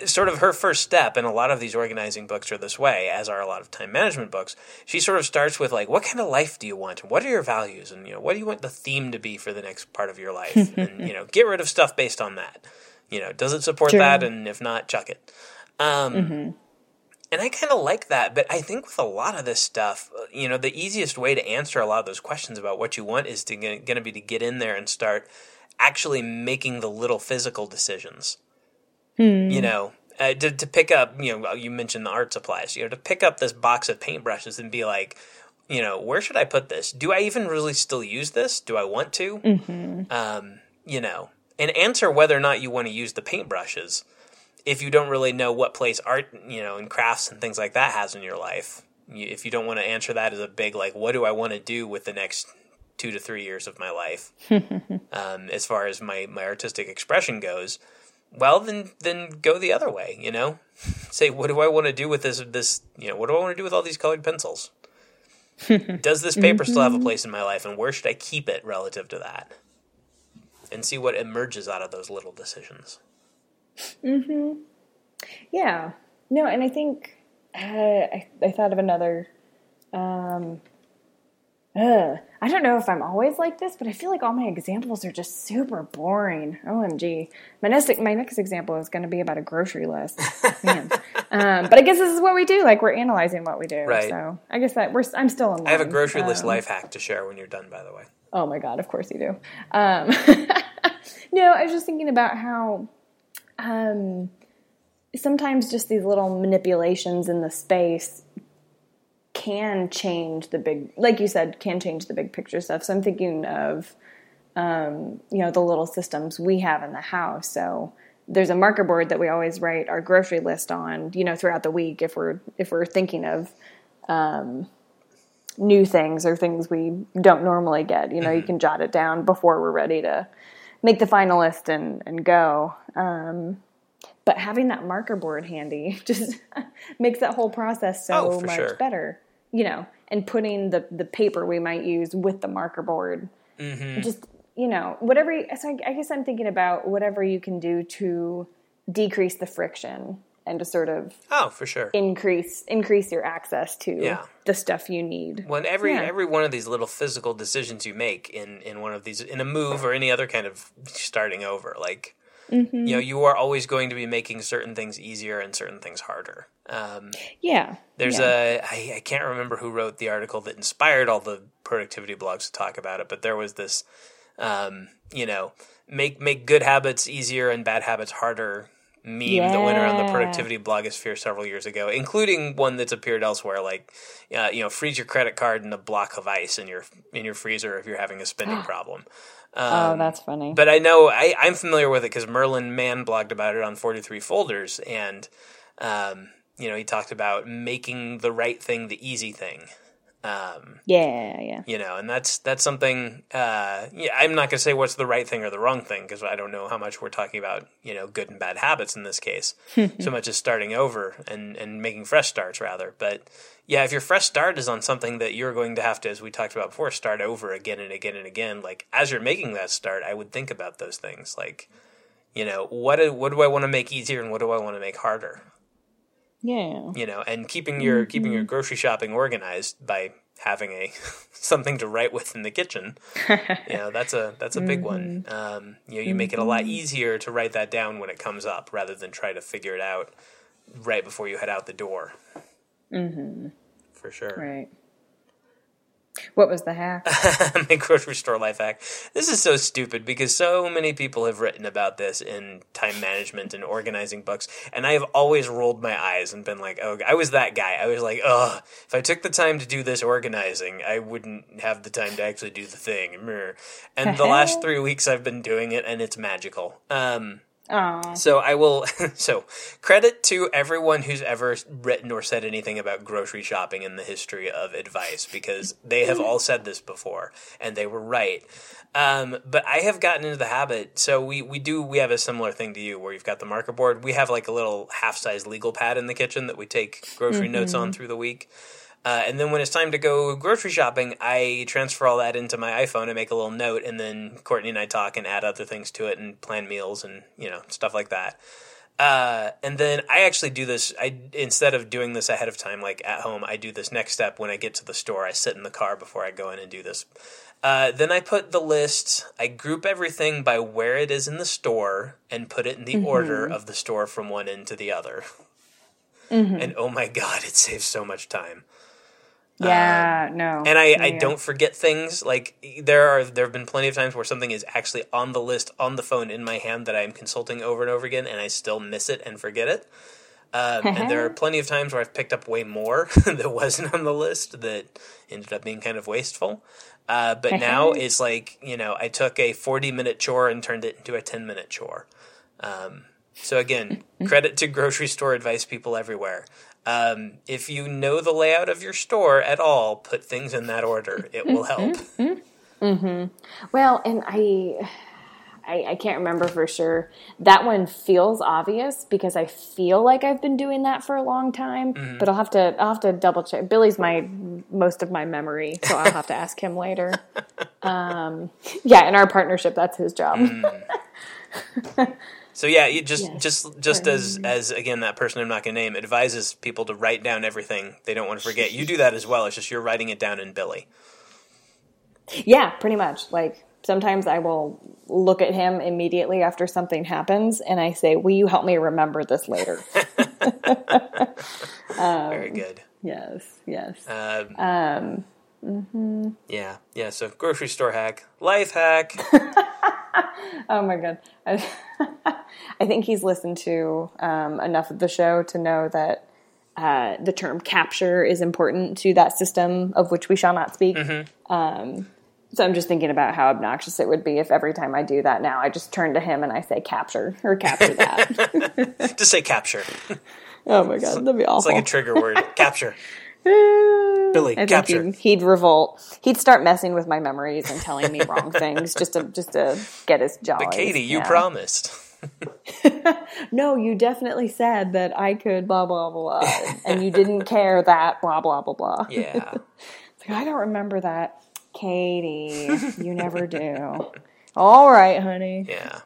sort of her first step and a lot of these organizing books are this way as are a lot of time management books. She sort of starts with like what kind of life do you want? What are your values? And you know what do you want the theme to be for the next part of your life? And you know get rid of stuff based on that. You know does it support Sure. that? And if not chuck it. Um, and I kind of like that, but I think with a lot of this stuff, uh, you know, the easiest way to answer a lot of those questions about what you want is to going to be to get in there and start actually making the little physical decisions. You know, uh, to to pick up, you know, you mentioned the art supplies. You know, to pick up this box of paintbrushes and be like, you know, where should I put this? Do I even really still use this? Do I want to? Um, you know, and answer whether or not you want to use the paintbrushes if you don't really know what place art, you know, and crafts and things like that has in your life, if you don't want to answer that as a big like, what do I want to do with the next two to three years of my life, um, as far as my my artistic expression goes, well then then go the other way, you know, say what do I want to do with this this you know what do I want to do with all these colored pencils? Does this paper still have a place in my life, and where should I keep it relative to that? and see what emerges out of those little decisions. hmm Yeah. No, and I think uh, I, I thought of another. Um, uh, I don't know if I'm always like this, but I feel like all my examples are just super boring. OMG. My next, my next example is going to be about a grocery list. Man. um, but I guess this is what we do. Like we're analyzing what we do. Right. So I guess that we're. I'm still in. I have a line. grocery list Um, life hack to share when you're done, by the way. Oh my god, of course you do. Um, no, I was just thinking about how um, sometimes just these little manipulations in the space can change the big, like you said, can change the big picture stuff. So I'm thinking of, um, you know, the little systems we have in the house. So there's a marker board that we always write our grocery list on, you know, throughout the week if we're if we're thinking of new things or things we don't normally get. You know, you can jot it down before we're ready to make the final list and, and go. Um, but having that marker board handy just makes that whole process so Oh, much sure. better. You know, and putting the the paper we might use with the marker board, Mm-hmm. just you know, whatever. you- So I, I guess I'm thinking about whatever you can do to decrease the friction and to sort of Oh, for sure. increase increase your access to Yeah. the stuff you need. When every Yeah. every one of these little physical decisions you make in in one of these in a move or any other kind of starting over, like Mm-hmm. you know, you are always going to be making certain things easier and certain things harder. Um, Yeah. there's yeah. a I, I can't remember who wrote the article that inspired all the productivity blogs to talk about it, but there was this, um, you know, make make good habits easier and bad habits harder meme that went around the productivity blogosphere several years ago, including one that's appeared elsewhere, like uh, you know, freeze your credit card in a block of ice in your in your freezer if you're having a spending problem. oh, that's funny. But I know I, I'm familiar with it because Merlin Mann blogged about it on 43 Folders, and um, you know he talked about making the right thing the easy thing. Um, yeah, yeah. you know, and that's that's something. Uh, yeah, I'm not going to say what's the right thing or the wrong thing because I don't know how much we're talking about. You know, good and bad habits in this case, so much as starting over and and making fresh starts rather. But yeah, if your fresh start is on something that you're going to have to, as we talked about before, start over again and again and again. Like as you're making that start, I would think about those things. Like, you know, what do, what do I want to make easier and what do I want to make harder? Yeah. you know, and keeping your keeping Mm-hmm. your grocery shopping organized by having a something to write with in the kitchen. you know, that's a that's a big one. Mm-hmm. Um, you know, you make it a lot easier to write that down when it comes up rather than try to figure it out right before you head out the door. Mm-hmm. For sure. Right. What was the hack? my grocery store life hack. This is so stupid because so many people have written about this in time management and organizing books, and I have always rolled my eyes and been like, "Oh, I was that guy." I was like, "Ugh, if I took the time to do this organizing, I wouldn't have the time to actually do the thing." And the last three weeks, I've been doing it, and it's magical. Um, Oh, so I will. So credit to everyone who's ever written or said anything about grocery shopping in the history of advice because they have all said this before and they were right. Um, but I have gotten into the habit. So we we do we have a similar thing to you where you've got the marker board. We have like a little half size legal pad in the kitchen that we take grocery notes on through the week. Uh, and then when it's time to go grocery shopping, I transfer all that into my iPhone and make a little note, and then Courtney and I talk and add other things to it and plan meals and you know stuff like that. Uh, and then I actually do this. I instead of doing this ahead of time, like at home, I do this next step when I get to the store. I sit in the car before I go in and do this. Uh, then I put the list. I group everything by where it is in the store and put it in the order of the store from one end to the other. And oh my god, it saves so much time yeah, no. and I, I don't forget things. Like there are there have been plenty of times where something is actually on the list on the phone in my hand that I am consulting over and over again, and I still miss it and forget it. Um, and there are plenty of times where I've picked up way more that wasn't on the list that ended up being kind of wasteful. Uh, but now it's like you know I took a forty minute chore and turned it into a ten minute chore. Um, so again, credit to grocery store advice people everywhere. Um, if you know the layout of your store at all, put things in that order. It will help. Well, and I, I, I can't remember for sure. That one feels obvious because I feel like I've been doing that for a long time. Mm-hmm. But I'll have to, I'll have to double check. Billy's my most of my memory, so I'll have to ask him later. um, yeah, in our partnership, that's his job. So yeah, you just Yes. just just as as again that person I'm not going to name advises people to write down everything they don't want to forget. You do that as well. It's just you're writing it down in Billy. Yeah, pretty much. Like sometimes I will look at him immediately after something happens and I say, Will you help me remember this later? Um, Very good. yes, yes. Um, Yeah, yeah. So grocery store hack, life hack. Oh my god. I, I think he's listened to um, enough of the show to know that uh, the term capture is important to that system of which we shall not speak. Um, so I'm just thinking about how obnoxious it would be if every time I do that now I just turn to him and I say capture or capture that. just say capture. oh my god, that'd be awful. It's like a trigger word. capture. Billy, I think he'd, he'd revolt. He'd start messing with my memories and telling me wrong things just to just to get his jaw. But Katie, you yeah. promised. no, you definitely said that I could blah blah blah, and you didn't care that blah blah blah blah. Yeah. It's like, I don't remember that, Katie. You never do. All right, honey. Yeah.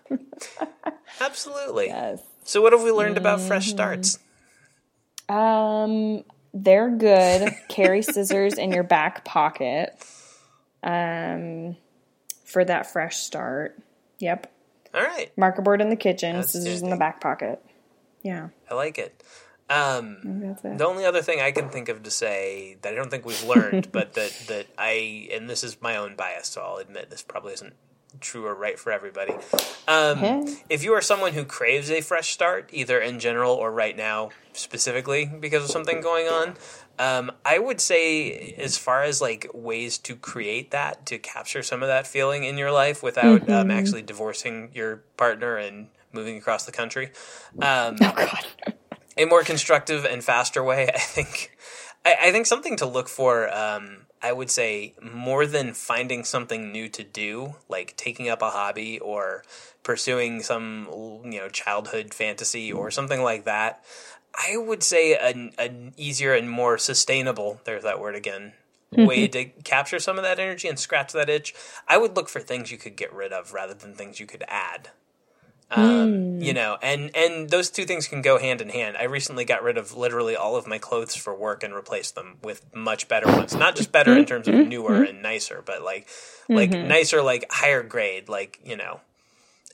Absolutely. Yes. So what have we learned about fresh Mm-hmm. starts? Um, they're good. Carry scissors in your back pocket. Um, for that fresh start. Yep. All right. Marker board in the kitchen. Scissors in the back pocket. Yeah. I like it. Um, That's it. the only other thing I can think of to say that I don't think we've learned, but that, that I, and this is my own bias, so I'll admit this probably isn't true or right for everybody. Um, Okay. if you are someone who craves a fresh start, either in general or right now specifically because of something going on, um, I would say, as far as like ways to create that, to capture some of that feeling in your life without um, actually divorcing your partner and moving across the country, um, Oh God. a more constructive and faster way, I think. I, I think something to look for. Um, I would say more than finding something new to do, like taking up a hobby or pursuing some you know childhood fantasy or something like that. I would say an, an easier and more sustainable. There's that word again. Mm-hmm. Way to capture some of that energy and scratch that itch. I would look for things you could get rid of rather than things you could add um, you know and and those two things can go hand in hand. I recently got rid of literally all of my clothes for work and replaced them with much better ones. Not just better in terms of newer and nicer but like like nicer like higher grade like you know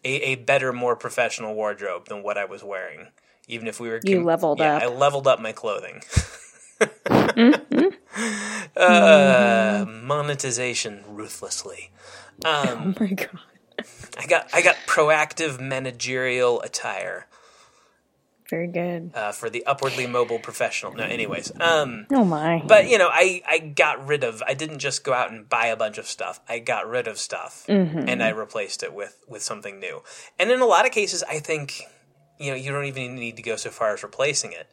a, a better more professional wardrobe than what i was wearing even if we were You leveled yeah, up. i leveled up my clothing. Uh, monetization ruthlessly. Um, Oh my God. I got I got proactive managerial attire Very good. uh, for the upwardly mobile professional. No, anyways, um, Oh my. but you know, I I got rid of. I didn't just go out and buy a bunch of stuff. I got rid of stuff and I replaced it with with something new. And in a lot of cases, I think you know you don't even need to go so far as replacing it.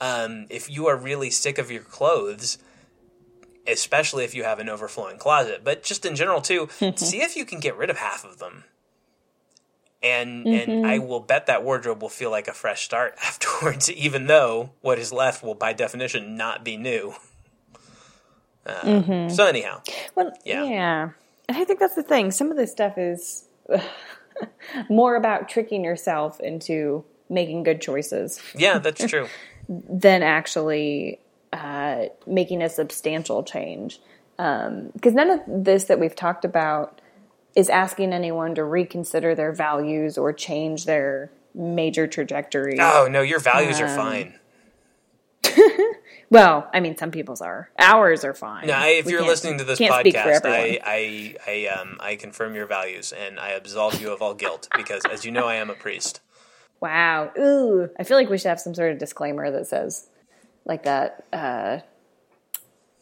Um, if you are really sick of your clothes. Especially if you have an overflowing closet, but just in general too, see if you can get rid of half of them and and I will bet that wardrobe will feel like a fresh start afterwards, even though what is left will, by definition, not be new. Uh, So anyhow, Well, Yeah. yeah. And I think that's the thing. Some of this stuff is more about tricking yourself into making good choices yeah, that's true. than actually uh, making a substantial change. Because none of this that we've talked about is asking anyone to reconsider their values or change their major trajectory. Oh no, your values are Um, fine. Well, I mean, some people's are. Ours are fine. No, I, if We you're listening to this can't speak for podcast, I. I I um I confirm your values and I absolve you of all guilt because, as you know, I am a priest. Wow. Ooh. I feel like we should have some sort of disclaimer that says, like that uh,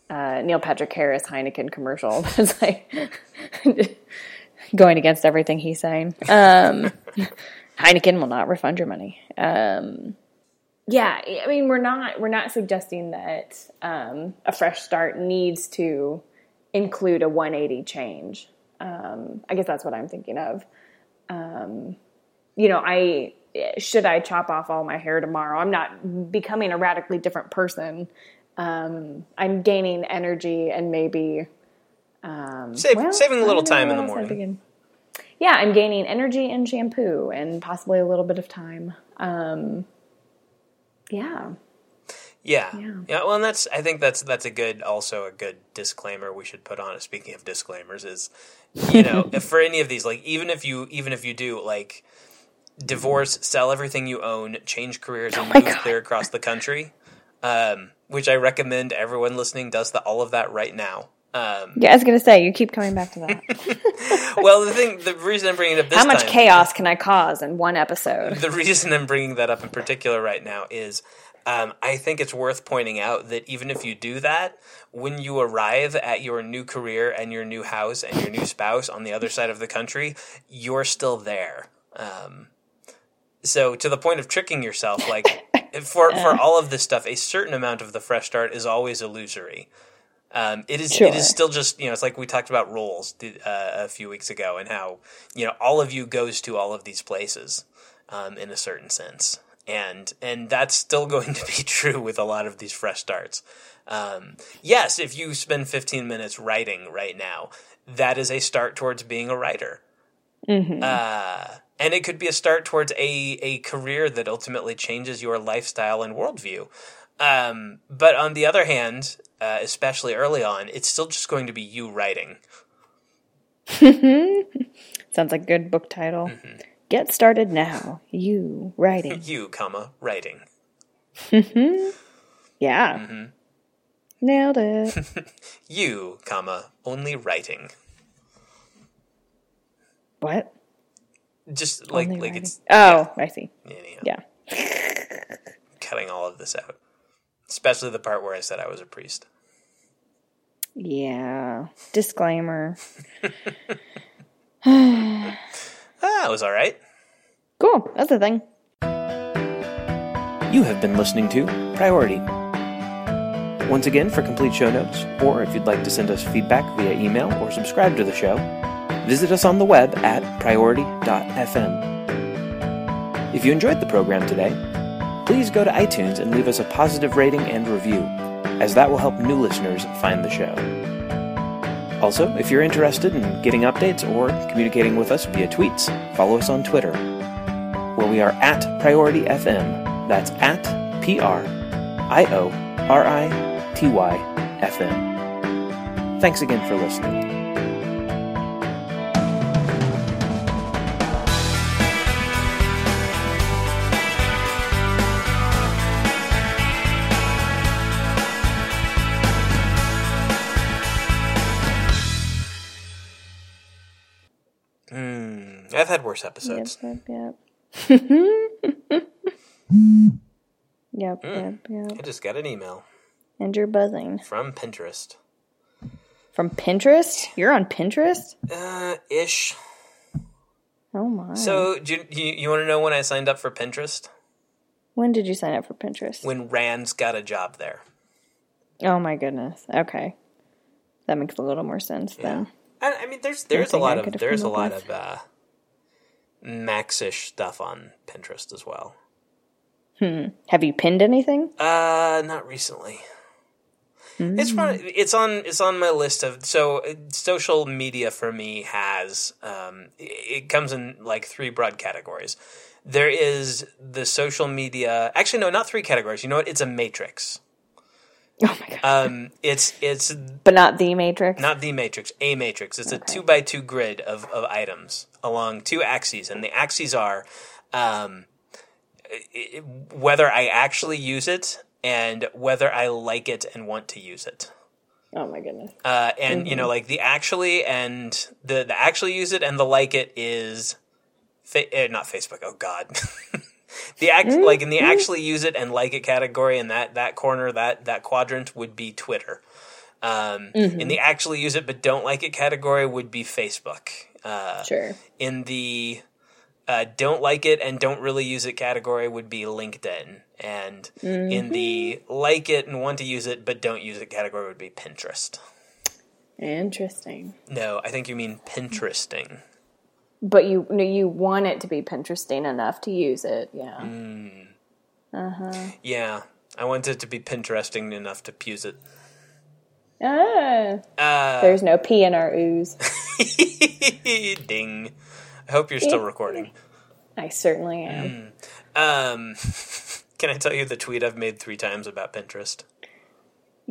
uh, Neil Patrick Harris Heineken commercial that's like going against everything he's saying. Um, Heineken will not refund your money. Um, yeah, I mean, we're not we're not suggesting that um, a fresh start needs to include a 180 change. Um, I guess that's what I'm thinking of you know, I should I chop off all my hair tomorrow? I'm not becoming a radically different person. Um, I'm gaining energy and maybe Um, Save- well, saving a little I don't know time in the what else I'd morning. Yeah, I'm gaining energy and shampoo and possibly a little bit of time. Um, yeah. Yeah. Yeah. yeah. Well, and that's I think that's that's a good also a good disclaimer we should put on it. Speaking of disclaimers, is you know if for any of these like even if you even if you do like divorce, sell everything you own, change careers, and Oh move God. clear across the country, um, which I recommend everyone listening does the, all of that right now. Um, Yeah, I was gonna say you keep coming back to that. well, the thing, the reason I'm bringing it up this How much time, chaos can I cause in one episode? the reason I'm bringing that up in particular right now is um, I think it's worth pointing out that even if you do that, when you arrive at your new career and your new house and your new spouse on the other side of the country, you're still there. Um, so to the point of tricking yourself, like for for all of this stuff, a certain amount of the fresh start is always illusory. Um, it is Sure. it is still just you know it's like we talked about roles uh, a few weeks ago and how you know all of you goes to all of these places um, in a certain sense and and that's still going to be true with a lot of these fresh starts. Um, yes, if you spend 15 minutes writing right now, that is a start towards being a writer. Uh, and it could be a start towards a, a career that ultimately changes your lifestyle and worldview. Um, but on the other hand, uh, especially early on, it's still just going to be you writing. Sounds like a good book title. Mm-hmm. Get started now. You writing. You, comma, writing. Yeah. Mm-hmm. Nailed it. You, comma, only writing. what? Just like Only like writing. it's Oh, I see. anyhow, Yeah. cutting all of this out. Especially the part where I said I was a priest. Yeah. Disclaimer. Ah, it was all right. Cool. That's the thing. You have been listening to Priority. Once again, for complete show notes, or if you'd like to send us feedback via email or subscribe to the show, visit us on the web at priority.fm. If you enjoyed the program today, please go to iTunes and leave us a positive rating and review, as that will help new listeners find the show. Also, if you're interested in getting updates or communicating with us via tweets, follow us on Twitter, where we are at Priority FM. That's at P R I O R I T Y F M. Thanks again for listening. Worse episodes. Yep, yep, yep. yep, Hmm. yep, yep. I just got an email And you're buzzing. from Pinterest. From Pinterest? You're on Pinterest? Uh, ish. Oh my. So, do you, you, you want to know when I signed up for Pinterest? when did you sign up for Pinterest? When Rand's got a job there. Oh my goodness. Okay. That makes a little more sense then. I, I mean, there's there's a lot of there's a lot with. of uh, Maxish stuff on Pinterest as well. Have you pinned anything? Uh, not recently. It's one. It's on. It's on my list of. So uh, social media for me has. Um, it comes in like three broad categories. There is the social media. Actually, no, not three categories. You know what? It's a matrix. Oh my god. Um, it's it's but not the Matrix? not the matrix, a matrix. It's a two by two grid of, of items along two axes, and the axes are um, i- i- whether I actually use it and whether I like it and want to use it. Oh my goodness. Uh, and you know, like the actually and the the actually use it and the like it is, fa- eh, not Facebook. Oh God. The act, like in the actually use it and like it category, and that that corner, that that quadrant would be Twitter. Um, In the actually use it but don't like it category would be Facebook. Uh, Sure. in the uh, don't like it and don't really use it category would be LinkedIn. And in the like it and want to use it but don't use it category would be Pinterest. Interesting. No, I think you mean Pinteresting. But you you want it to be Pinteresting enough to use it, yeah. Uh huh. Yeah, I want it to be Pinteresting enough to use it. Ah, Uh, there's no P in our ooze. ding. I hope you're still recording. I certainly am. Um, can I tell you the tweet I've made three times about Pinterest?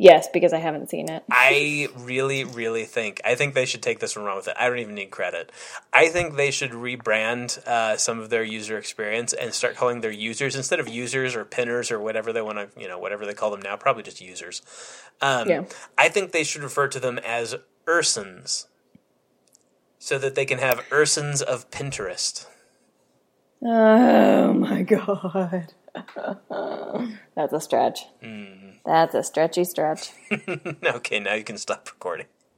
Yes, because I haven't seen it. I really, really think I think they should take this one wrong with it. I don't even need credit. I think they should rebrand uh, some of their user experience and start calling their users instead of users or pinners or whatever they want to, you know, whatever they call them now. Probably just users. Um, Yeah. I think they should refer to them as Ursons, so that they can have Ursons of Pinterest. Oh my god. That's a stretch. Mm-hmm. That's a stretchy stretch. okay, now you can stop recording.